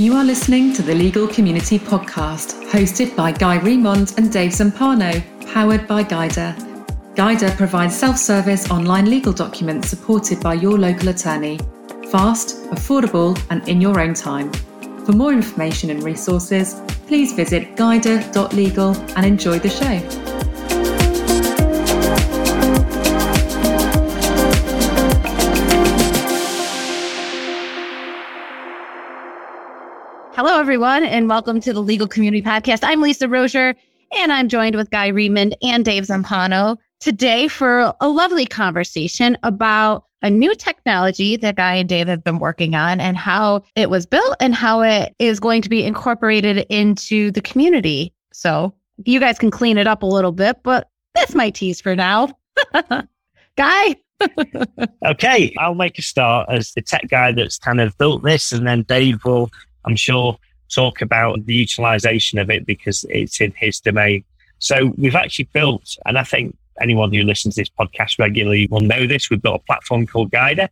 You are listening to the Legal Community Podcast, hosted by Guy Remond and Dave Zumpano, powered by Guidr. Guidr provides self service online legal documents supported by your local attorney. Fast, affordable, and in your own time. For more information and resources, please visit guidr.legal and enjoy the show. Hello, everyone, and welcome to the Legal Community Podcast. I'm Lisa Roser, and I'm joined with Guy Remond and Dave Zumpano today for a lovely conversation about a new technology that Guy and Dave have been working on and how it was built and how it is going to be incorporated into the community. So you guys can clean it up a little bit, but that's my tease for now. Guy? okay, I'll make a start as the tech guy that's kind of built this, and then Dave will I'm sure, talk about the utilization of it because it's in his domain. So we've actually built, and I think anyone who listens to this podcast regularly will know this, we've built a platform called Guidr.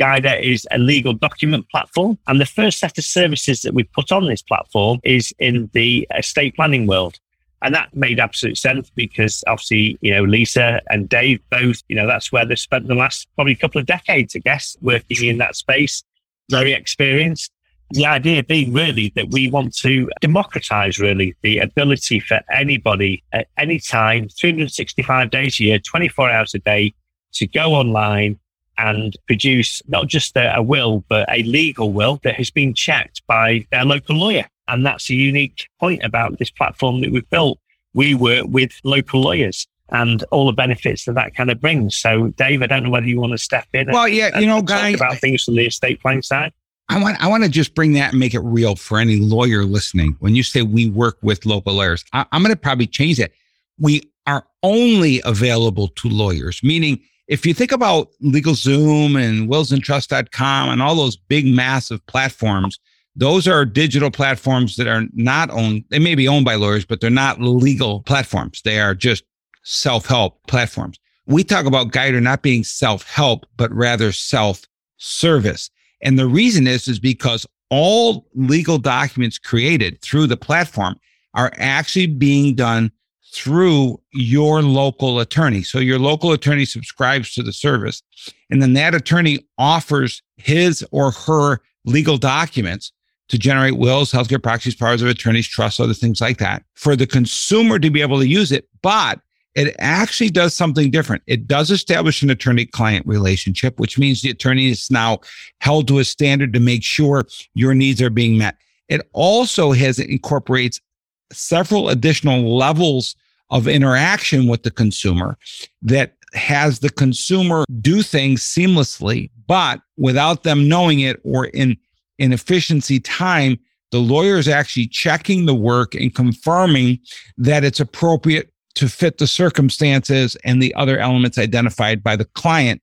Guidr is a legal document platform. And the first set of services that we put on this platform is in the estate planning world. And that made absolute sense because obviously, you know, Lisa and Dave both, you know, that's where they've spent the last probably couple of decades, I guess, working in that space, very experienced the idea being really that we want to democratize really the ability for anybody at any time, 365 days a year, 24 hours a day to go online and produce not just a, a will, but a legal will that has been checked by their local lawyer. And that's a unique point about this platform that we've built. We work with local lawyers and all the benefits that that kind of brings. So, Dave, I don't know whether you want to step in. Well, yeah, uh, you know, guy, about things from the estate planning side. I want I want to just bring that and make it real for any lawyer listening. When you say we work with local lawyers, I, I'm going to probably change that. We are only available to lawyers, meaning if you think about LegalZoom and willsandtrust.com and all those big, massive platforms, those are digital platforms that are not owned. They may be owned by lawyers, but they're not legal platforms. They are just self-help platforms. We talk about Guidr not being self-help, but rather self-service. And the reason is, is because all legal documents created through the platform are actually being done through your local attorney. So your local attorney subscribes to the service and then that attorney offers his or her legal documents to generate wills, healthcare proxies, powers of attorneys, trusts, other things like that for the consumer to be able to use it. But it actually does something different. It does establish an attorney client relationship, which means the attorney is now held to a standard to make sure your needs are being met. It also has incorporates several additional levels of interaction with the consumer that has the consumer do things seamlessly, but without them knowing it or in inefficiency time, the lawyer is actually checking the work and confirming that it's appropriate to fit the circumstances and the other elements identified by the client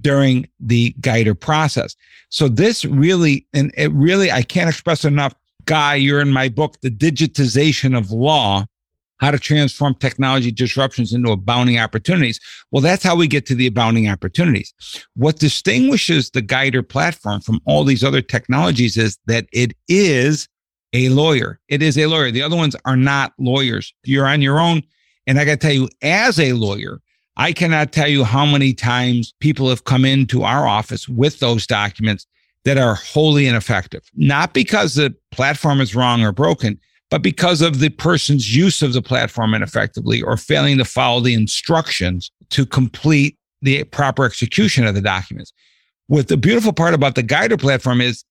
during the Guidr process. So this really, and it really, I can't express enough. Guy, you're in my book, The Digitization of Law, how to transform technology disruptions into abounding opportunities. Well, that's how we get to the abounding opportunities. What distinguishes the Guidr platform from all these other technologies is that it is a lawyer. It is a lawyer. The other ones are not lawyers. You're on your own. And I got to tell you, as a lawyer, I cannot tell you how many times people have come into our office with those documents that are wholly ineffective, not because the platform is wrong or broken, but because of the person's use of the platform ineffectively or failing to follow the instructions to complete the proper execution of the documents. What the beautiful part about the Guidr platform is,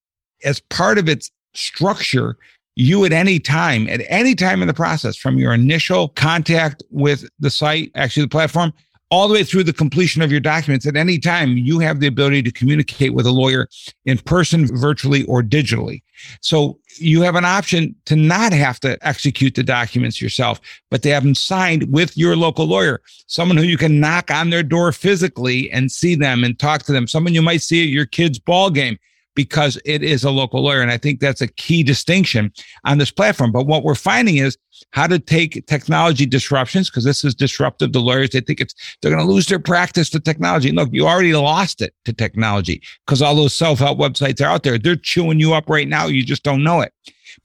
as part of its structure, you at any time, at any time in the process, from your initial contact with the site, actually the platform, all the way through the completion of your documents, at any time, you have the ability to communicate with a lawyer in person, virtually, or digitally. So you have an option to not have to execute the documents yourself, but to have them signed with your local lawyer, someone who you can knock on their door physically and see them and talk to them, someone you might see at your kid's ball game because it is a local lawyer. And I think that's a key distinction on this platform. But what we're finding is how to take technology disruptions, because this is disruptive to lawyers. They think it's, they're going to lose their practice to technology. Look, you already lost it to technology because all those self-help websites are out there. They're chewing you up right now. You just don't know it.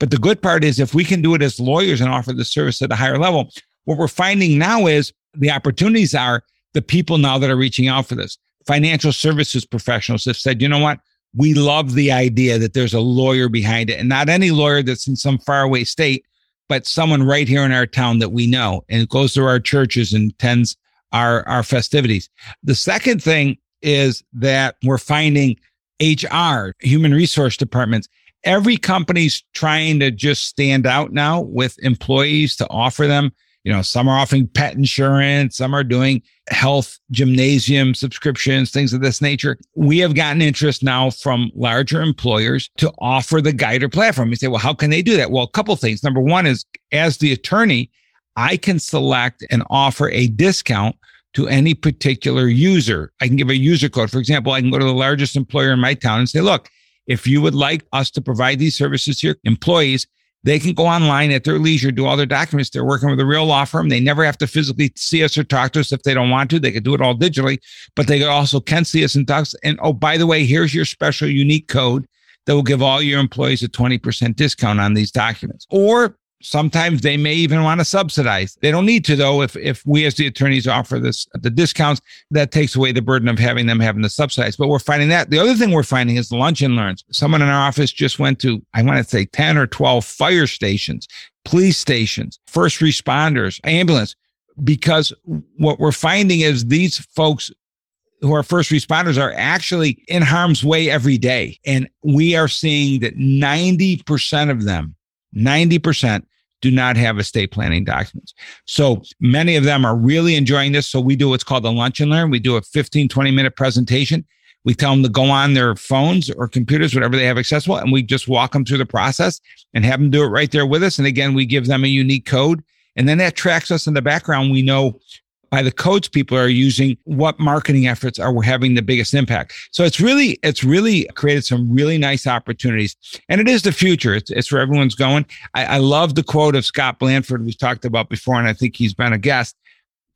But the good part is if we can do it as lawyers and offer the service at a higher level, what we're finding now is the opportunities are the people now that are reaching out for this. Financial services professionals have said, you know what? We love the idea that there's a lawyer behind it and not any lawyer that's in some faraway state, but someone right here in our town that we know and goes to our churches and attends our, our festivities. The second thing is that we're finding HR, human resource departments. Every company's trying to just stand out now with employees to offer them you know, some are offering pet insurance, some are doing health gymnasium subscriptions, things of this nature. We have gotten interest now from larger employers to offer the Guidr platform. You say, well, how can they do that? Well, a couple things. Number one is as the attorney, I can select and offer a discount to any particular user. I can give a user code. For example, I can go to the largest employer in my town and say, look, if you would like us to provide these services to your employees, they can go online at their leisure, do all their documents. They're working with a real law firm. They never have to physically see us or talk to us if they don't want to. They can do it all digitally, but they also can see us and talk. And oh, by the way, here's your special unique code that will give all your employees a 20% discount on these documents. Or Sometimes they may even want to subsidize. They don't need to though. If if we as the attorneys offer this the discounts, that takes away the burden of having them having to subsidize. But we're finding that. The other thing we're finding is the lunch and learns. Someone in our office just went to I want to say ten or twelve fire stations, police stations, first responders, ambulance, because what we're finding is these folks who are first responders are actually in harm's way every day. And we are seeing that 90% of them 90% do not have estate planning documents. So many of them are really enjoying this. So we do what's called a lunch and learn. We do a 15, 20 minute presentation. We tell them to go on their phones or computers, whatever they have accessible, and we just walk them through the process and have them do it right there with us. And again, we give them a unique code. And then that tracks us in the background. We know by the codes people are using, what marketing efforts are having the biggest impact. So it's really, it's really created some really nice opportunities. And it is the future. It's, it's where everyone's going. I, I love the quote of Scott Blanford we've talked about before, and I think he's been a guest.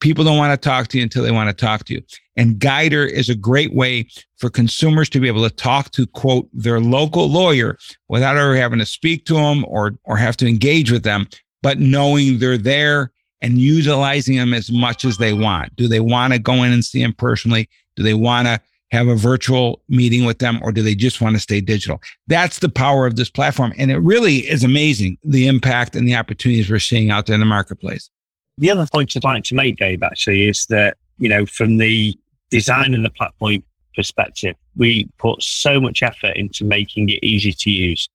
People don't want to talk to you until they want to talk to you. And Guidr is a great way for consumers to be able to talk to quote their local lawyer without ever having to speak to them or or have to engage with them, but knowing they're there and utilizing them as much as they want. Do they want to go in and see them personally? Do they want to have a virtual meeting with them or do they just want to stay digital? That's the power of this platform. And it really is amazing the impact and the opportunities we're seeing out there in the marketplace. The other point I'd like to make, Dave, actually, is that, you know, from the design and the platform perspective, we put so much effort into making it easy to use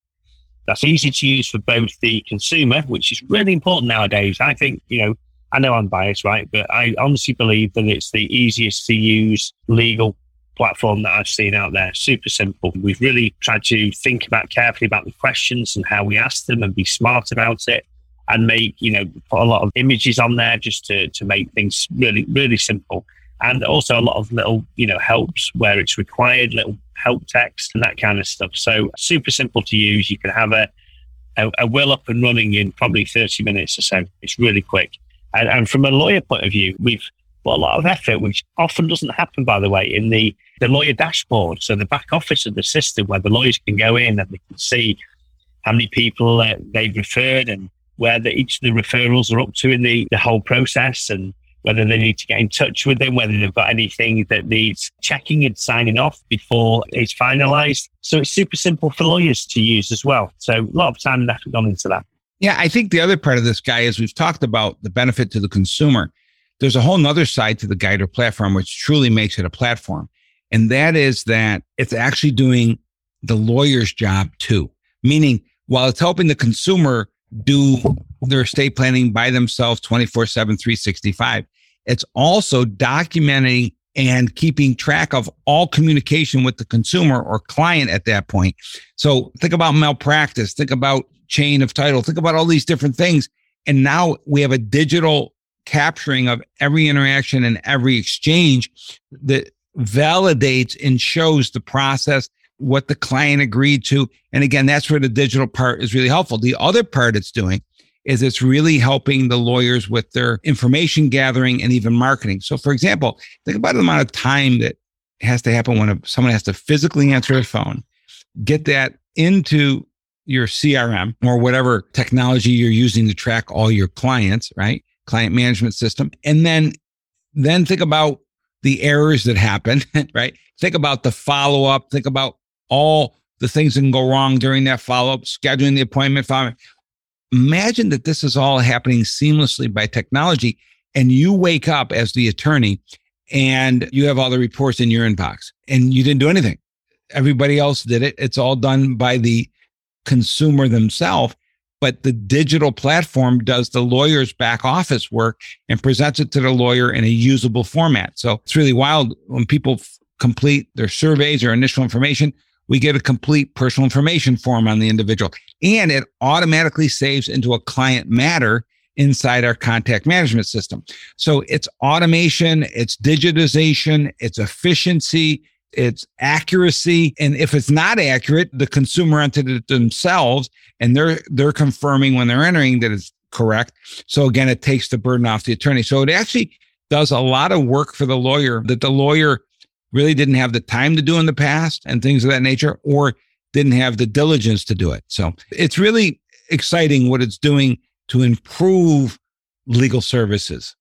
that's easy to use for both the consumer, which is really important nowadays. I think, you know, I know I'm biased, right? But I honestly believe that it's the easiest to use legal platform that I've seen out there. Super simple. We've really tried to think about carefully about the questions and how we ask them and be smart about it and make, you know, put a lot of images on there just to, to make things really, really simple. And also a lot of little, you know, helps where it's required, little help text and that kind of stuff. So super simple to use. You can have a, a, a will up and running in probably 30 minutes or so. It's really quick. And, and from a lawyer point of view, we've put a lot of effort, which often doesn't happen, by the way, in the, the lawyer dashboard. So the back office of the system where the lawyers can go in and they can see how many people uh, they've referred and where the, each of the referrals are up to in the, the whole process and whether they need to get in touch with them, whether they've got anything that needs checking and signing off before it's finalized. So it's super simple for lawyers to use as well. So a lot of time and effort gone into that. Yeah, I think the other part of this guy is we've talked about the benefit to the consumer. There's a whole nother side to the Guidr platform, which truly makes it a platform. And that is that it's actually doing the lawyer's job too. Meaning, while it's helping the consumer do their estate planning by themselves 24 7, 365, it's also documenting and keeping track of all communication with the consumer or client at that point. So think about malpractice, think about chain of title, think about all these different things. And now we have a digital capturing of every interaction and every exchange that validates and shows the process what the client agreed to. And again, that's where the digital part is really helpful. The other part it's doing is it's really helping the lawyers with their information gathering and even marketing. So, for example, think about the amount of time that has to happen when someone has to physically answer a phone, get that into your CRM or whatever technology you're using to track all your clients, right? Client management system. And then, then think about the errors that happen, right? Think about the follow up. Think about all the things that can go wrong during that follow up, scheduling the appointment, following. Imagine that this is all happening seamlessly by technology, and you wake up as the attorney and you have all the reports in your inbox and you didn't do anything. Everybody else did it. It's all done by the consumer themselves, but the digital platform does the lawyer's back office work and presents it to the lawyer in a usable format. So it's really wild when people f- complete their surveys or initial information we get a complete personal information form on the individual and it automatically saves into a client matter inside our contact management system. So it's automation, it's digitization, it's efficiency, it's accuracy. And if it's not accurate, the consumer entered it themselves and they're they're confirming when they're entering that it's correct. So again, it takes the burden off the attorney. So it actually does a lot of work for the lawyer that the lawyer really didn't have the time to do in the past and things of that nature, or didn't have the diligence to do it. So it's really exciting what it's doing to improve legal services.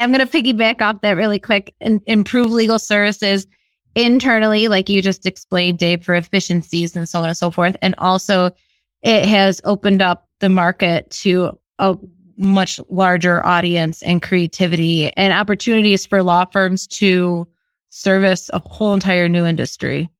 I'm going to piggyback off that really quick and improve legal services internally, like you just explained, Dave, for efficiencies and so on and so forth. And also, it has opened up the market to a much larger audience and creativity and opportunities for law firms to service a whole entire new industry.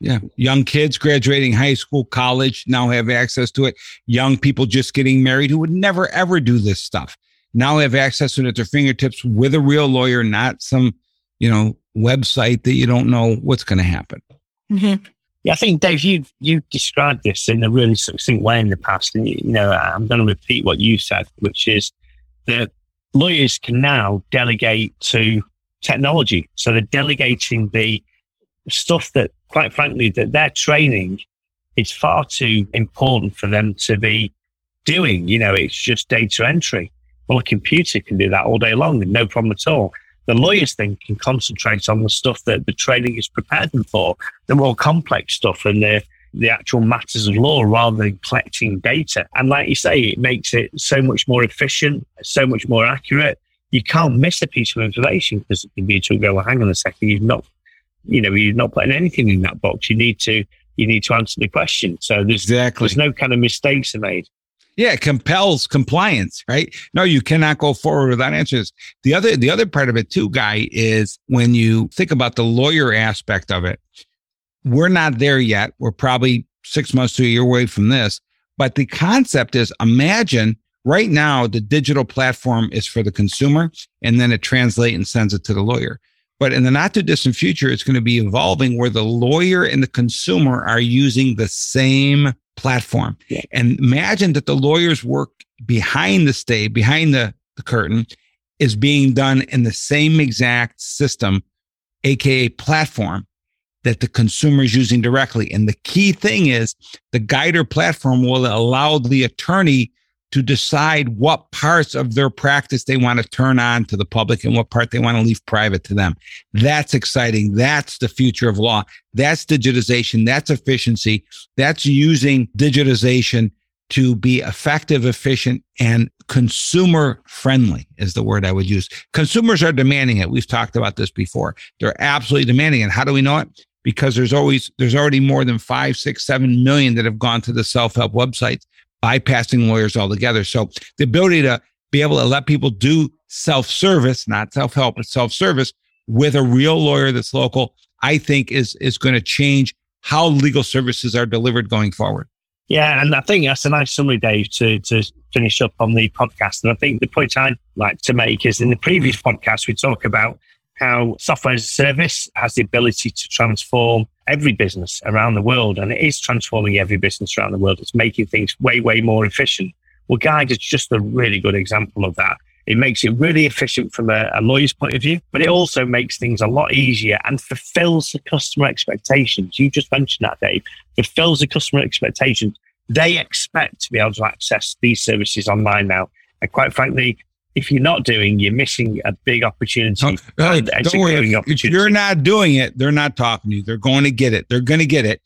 Yeah. Young kids graduating high school, college now have access to it. Young people just getting married who would never ever do this stuff now have access to it at their fingertips with a real lawyer, not some, you know, website that you don't know what's going to happen. Mm-hmm. Yeah, I think Dave, you you described this in a really succinct way in the past, and you, you know I'm going to repeat what you said, which is that lawyers can now delegate to technology. So they're delegating the stuff that, quite frankly, that their training is far too important for them to be doing. You know, it's just data entry. Well, a computer can do that all day long, and no problem at all. The lawyers then can concentrate on the stuff that the training is prepared them for, the more complex stuff and the the actual matters of law rather than collecting data. And like you say, it makes it so much more efficient, so much more accurate you can't miss a piece of information because the computer will go, well, hang on a second, you've not, you know, you're not putting anything in that box. You need to, you need to answer the question. So there's, exactly. there's no kind of mistakes are made. Yeah, it compels compliance, right? No, you cannot go forward without answers. The other, the other part of it too, guy, is when you think about the lawyer aspect of it, we're not there yet. We're probably six months to a year away from this. But the concept is imagine Right now, the digital platform is for the consumer, and then it translates and sends it to the lawyer. But in the not too distant future, it's going to be evolving where the lawyer and the consumer are using the same platform. Yeah. And imagine that the lawyer's work behind the stay, behind the, the curtain, is being done in the same exact system, aka platform that the consumer is using directly. And the key thing is the Guidr platform will allow the attorney to decide what parts of their practice they want to turn on to the public and what part they want to leave private to them. That's exciting. That's the future of law. That's digitization. That's efficiency. That's using digitization to be effective, efficient, and consumer friendly is the word I would use. Consumers are demanding it. We've talked about this before. They're absolutely demanding it. How do we know it? Because there's always, there's already more than five, six, seven million that have gone to the self-help websites bypassing lawyers altogether. So the ability to be able to let people do self-service, not self-help, but self-service with a real lawyer that's local, I think is is going to change how legal services are delivered going forward. Yeah, and I think that's a nice summary, Dave, to to finish up on the podcast. And I think the point I'd like to make is in the previous podcast we talk about how software as a service has the ability to transform every business around the world. And it is transforming every business around the world. It's making things way, way more efficient. Well, Guidr is just a really good example of that. It makes it really efficient from a, a, lawyer's point of view, but it also makes things a lot easier and fulfills the customer expectations. You just mentioned that, Dave. Fulfills the customer expectations. They expect to be able to access these services online now. And quite frankly, if you're not doing, you're missing a big opportunity. Don't, don't worry. If, if you're not doing it, they're not talking to you. They're going to get it. They're going to get it.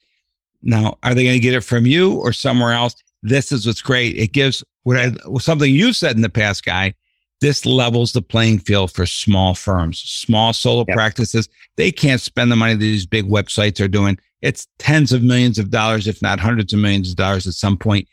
Now, are they going to get it from you or somewhere else? This is what's great. It gives what I, something you said in the past, guy this levels the playing field for small firms, small solo yep. practices. They can't spend the money that these big websites are doing. It's tens of millions of dollars, if not hundreds of millions of dollars at some point.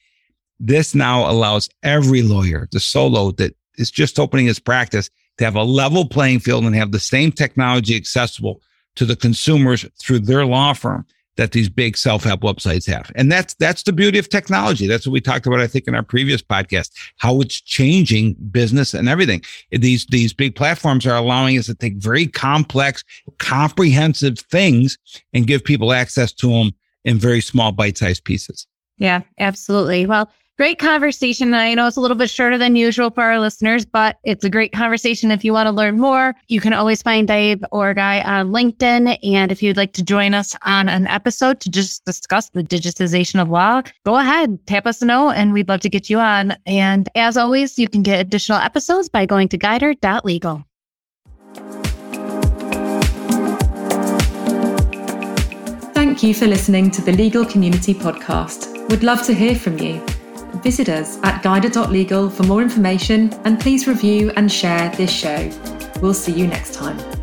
This now allows every lawyer, the solo that is just opening his practice, to have a level playing field and have the same technology accessible to the consumers through their law firm that these big self-help websites have. And that's that's the beauty of technology. That's what we talked about, I think, in our previous podcast, how it's changing business and everything. These these big platforms are allowing us to take very complex, comprehensive things and give people access to them in very small bite-sized pieces. Yeah, absolutely. Well, Great conversation. I know it's a little bit shorter than usual for our listeners, but it's a great conversation. If you want to learn more, you can always find Dave or Guy on LinkedIn. And if you'd like to join us on an episode to just discuss the digitization of law, go ahead, tap us a note, and we'd love to get you on. And as always, you can get additional episodes by going to guidr.legal. Thank you for listening to the Legal Community Podcast. We'd love to hear from you. Visit us at guidr.legal for more information and please review and share this show. We'll see you next time.